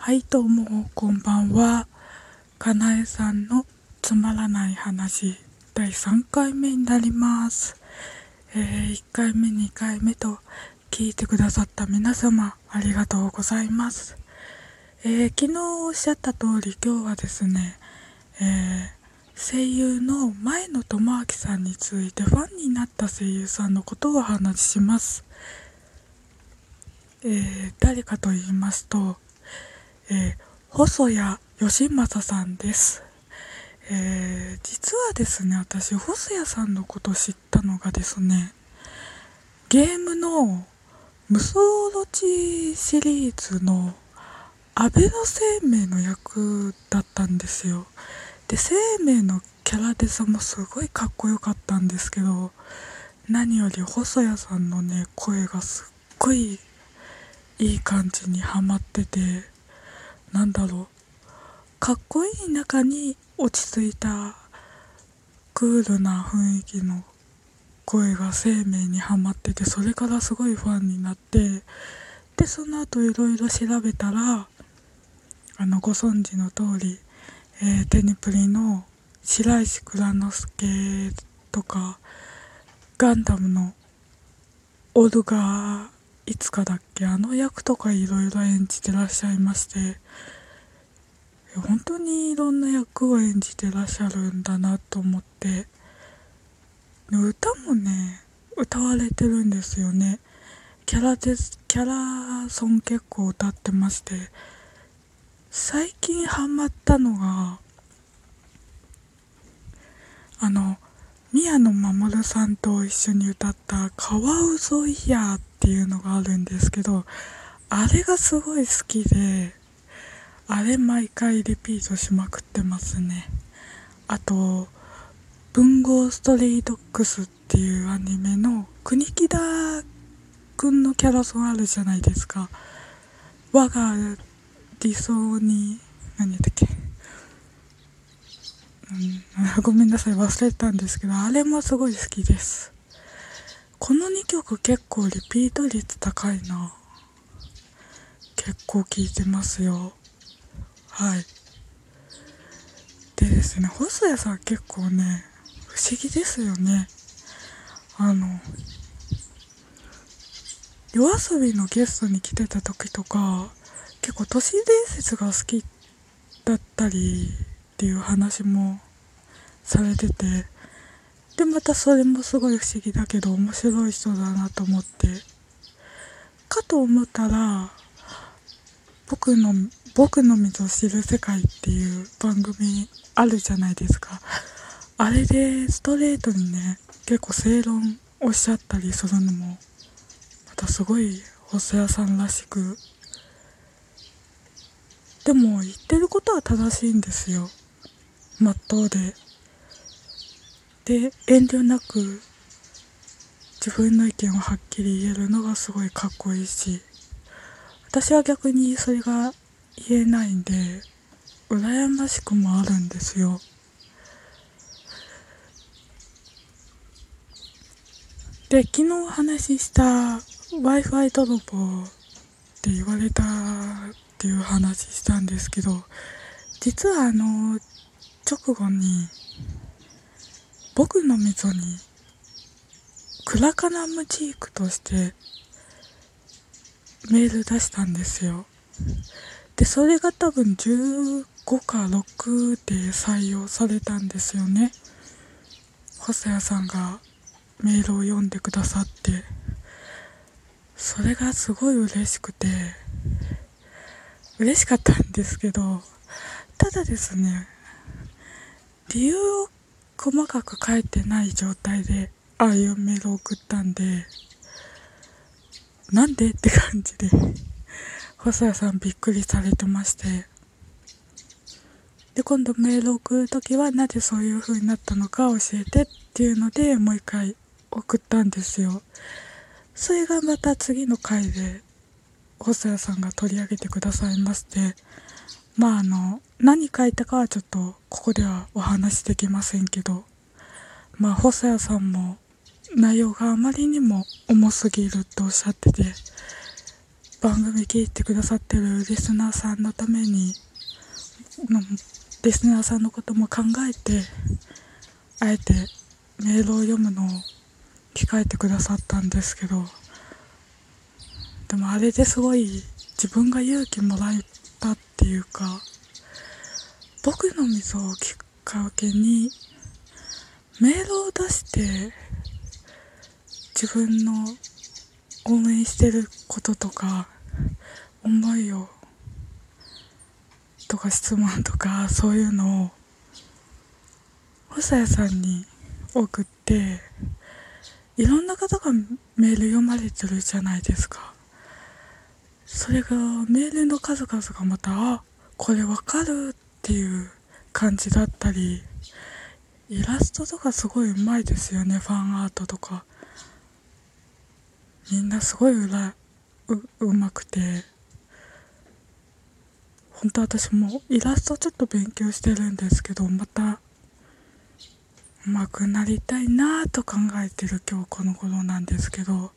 はいどうもこんばんは。かなえさんのつまらない話第3回目になります。えー、1回目2回目と聞いてくださった皆様ありがとうございます。えー、昨日おっしゃった通り今日はですねえー、声優の前野智明さんについてファンになった声優さんのことをお話しします。え、誰かと言いますと、えー、細谷義正さんです。えー、実はですね、私、細谷さんのこと知ったのがですね、ゲームの無双ロチシリーズの安倍の生命の役だったんですよ。で、生命のキャラデザもすごいかっこよかったんですけど、何より細谷さんのね、声がすっごいいい感じにはまっててなんだろう。かっこいい中に落ち着いた。クールな雰囲気の声が生命にはまっててそれからすごいファンになって。でその後いろいろ調べたらあのご存知の通り、えー、テニプリの白石蔵之介とかガンダムのオルガーいつかだっけ？あの役とかいろいろ演じてらっしゃいまして。本当にいろんな役を演じてらっしゃるんだなと思って。歌もね歌われてるんですよね。キャラですキャラソン結構歌ってまして。最近ハマったのがあの宮野真守さんと一緒に歌った「カワウソイヤー」っていうのがあるんですけどあれがすごい好きであれ毎回リピートしまくってますね。あと「文豪ストリートックス」っていうアニメの国木田くんのキャラソンあるじゃないですか。我が理想に何だっけ。うん、ごめんなさい忘れたんですけどあれもすごい好きです。この2曲結構リピート率高いな。結構聴いてますよ。はい。でですね細谷さん結構ね不思議ですよね。あの夜遊びのゲストに来てた時とか結構都市伝説が好きだったりっていう話もされててでまたそれもすごい不思議だけど面白い人だなと思って。かと思ったら僕の「僕の水を知る世界」っていう番組あるじゃないですか。あれでストレートにね結構正論おっしゃったりするのもまたすごい細谷さんらしく。でも言ってることは正しいんですよ。まっとうで。で遠慮なく自分の意見をはっきり言えるのがすごいかっこいいし私は逆にそれが言えないんで羨ましくもあるんですよ。で昨日お話しした w i f i 泥棒って言われたっていう話したんですけど実はあの直後に僕の溝にクラカナムチークとしてメール出したんですよ。でそれが多分15か6で採用されたんですよね。細谷さんがメールを読んでくださって。それがすごい嬉しくて。嬉しかったんですけどただですね理由を細かく書いてない状態でああいうメールを送ったんでなんでって感じで細谷さんびっくりされてまして。で今度メールを送る時はなぜそういう風になったのか教えてっていうのでもう一回送ったんですよ。それがまた次の回で細谷さんが取り上げてくださいましてまああの何書いたかはちょっとここではお話しできませんけどまあ細谷さんも内容があまりにも重すぎるっておっしゃってて番組聞いてくださってるリスナーさんのためにのリスナーさんのことも考えてあえてメールを読むのを控えてくださったんですけどでもあれですごい自分が勇気もらえたっていうか僕の溝をきっかけにメールを出して自分の応援してることとか思いをとか質問とかそういうのを細谷さんに送っていろんな方がメール読まれてるじゃないですか。それがメールの数々がまたあこれわかるっていう感じだったりイラストとかすごいうまいですよねファンアートとか。みんなすごいうらううまくて。本当私もイラストちょっと勉強してるんですけどまた上手くなりたいなと考えてる今日この頃なんですけど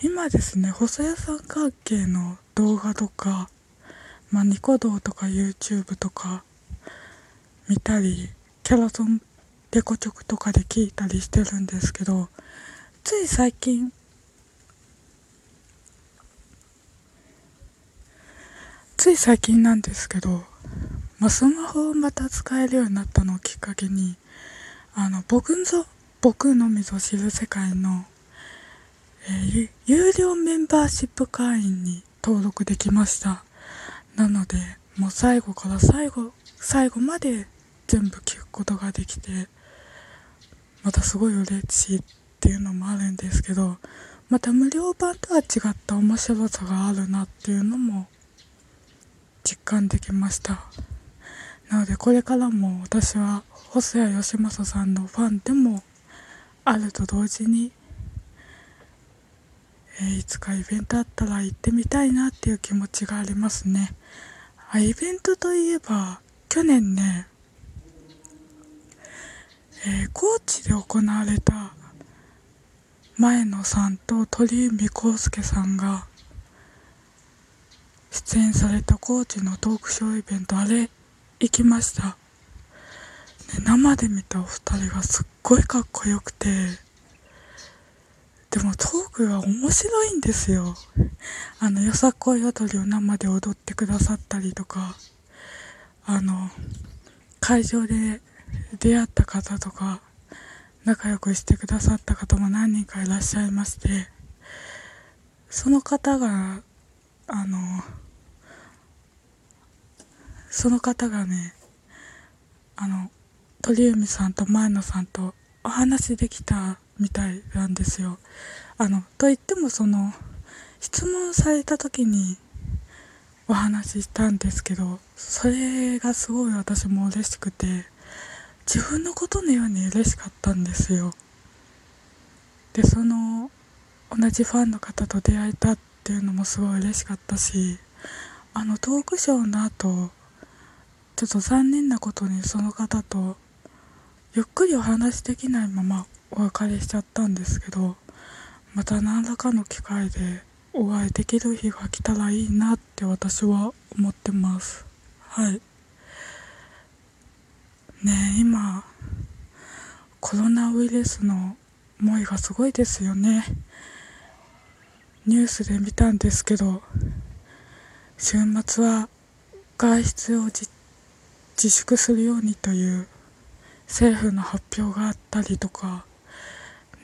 今ですね細谷さん関係の動画とか、まあ、ニコ動とか YouTube とか見たりキャラソンデコチョクとかで聞いたりしてるんですけどつい最近つい最近なんですけど、まあ、スマホをまた使えるようになったのをきっかけにあの僕の僕のみぞ知る世界のえ、有料メンバーシップ会員に登録できました。なので、もう最後から最後、最後まで全部聞くことができて、またすごい嬉しいっていうのもあるんですけど、また無料版とは違った面白さがあるなっていうのも実感できました。なのでこれからも私は細谷義正さんのファンでもあると同時にえー、いつかイベントあったら行ってみたいなっていう気持ちがありますね。あイベントといえば、去年ね、えー、高知で行われた前野さんと鳥海康介さんが出演された高知のトークショーイベントあれ行きました、ね、生で見たお二人がすっごいかっこよくてでもトークが面白いんですよ。あの、よさこい踊りを生で踊ってくださったりとか、あの、会場で出会った方とか、仲良くしてくださった方も何人かいらっしゃいまして、その方が、あの、その方がね、あの、鳥海さんと前野さんとお話できたみたいなんですよ。あの、と言ってもその、質問された時にお話ししたんですけど、それがすごい私も嬉しくて、自分のことのように嬉しかったんですよ。で、その、同じファンの方と出会えたっていうのもすごい嬉しかったし、あのトークショーの後、ちょっと残念なことにその方とゆっくりお話できないままお別れしちゃったんですけどまた何らかの機会でお会いできる日が来たらいいなって私は思ってます。はい。ねえ今コロナウイルスの思いがすごいですよね。ニュースで見たんですけど週末は外出を自粛するようにという政府の発表があったりとか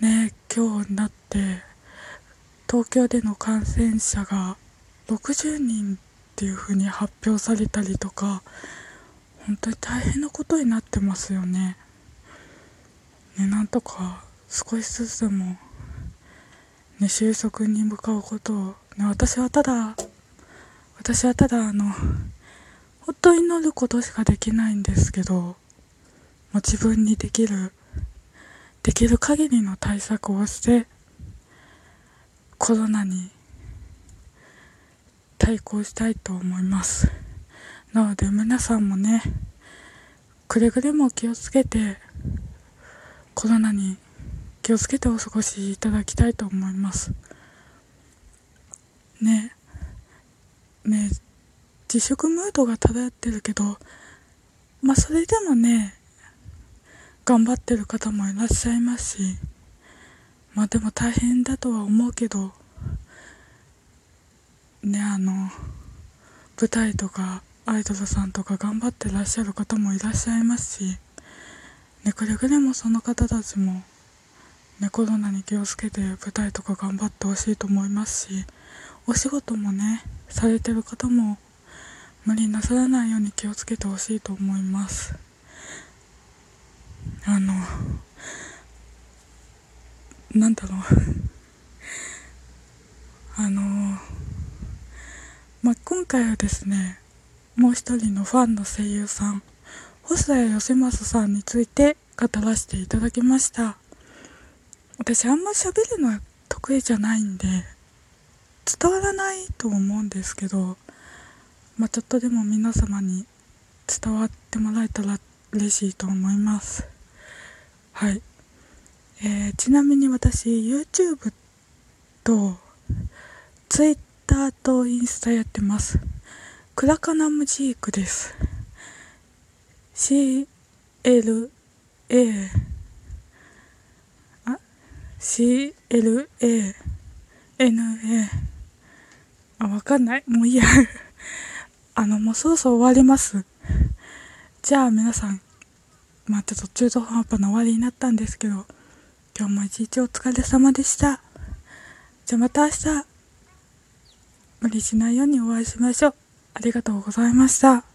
ね今日になって東京での感染者が60人っていう風に発表されたりとか本当に大変なことになってますよね。ねなんとか少しずつでも、ね、収束に向かうことを、ね、私はただ私はただあの本当に祈ることしかできないんですけどもう自分にできるできる限りの対策をしてコロナに対抗したいと思います。なので皆さんもねくれぐれも気をつけてコロナに気をつけてお過ごしいただきたいと思います。ねね自粛ムードが漂ってるけどまあそれでもね頑張ってる方もいらっしゃいますしまあでも大変だとは思うけどねあの舞台とかアイドルさんとか頑張ってらっしゃる方もいらっしゃいますしねくれぐれもその方たちもねコロナに気をつけて舞台とか頑張ってほしいと思いますしお仕事もねされてる方も無理なさらないように気をつけてほしいと思います。あのなんだろう。あのまあ、今回はですねもう一人のファンの声優さん細谷義正さんについて語らせていただきました。私あんま喋るのは得意じゃないんで伝わらないと思うんですけど、まあ、ちょっとでも皆様に伝わってもらえたら嬉しいと思います。はい、えー、ちなみに私 YouTube と Twitter とインスタやってます。クラカナムジークです。CLA あ？CLANA あ、わかんない。もういいや。あの、もうそろそろ終わります。じゃあ皆さん、まあちょっと中途半端な終わりになったんですけど、今日も一日お疲れ様でした。じゃあまた明日、無理しないようにお会いしましょう。ありがとうございました。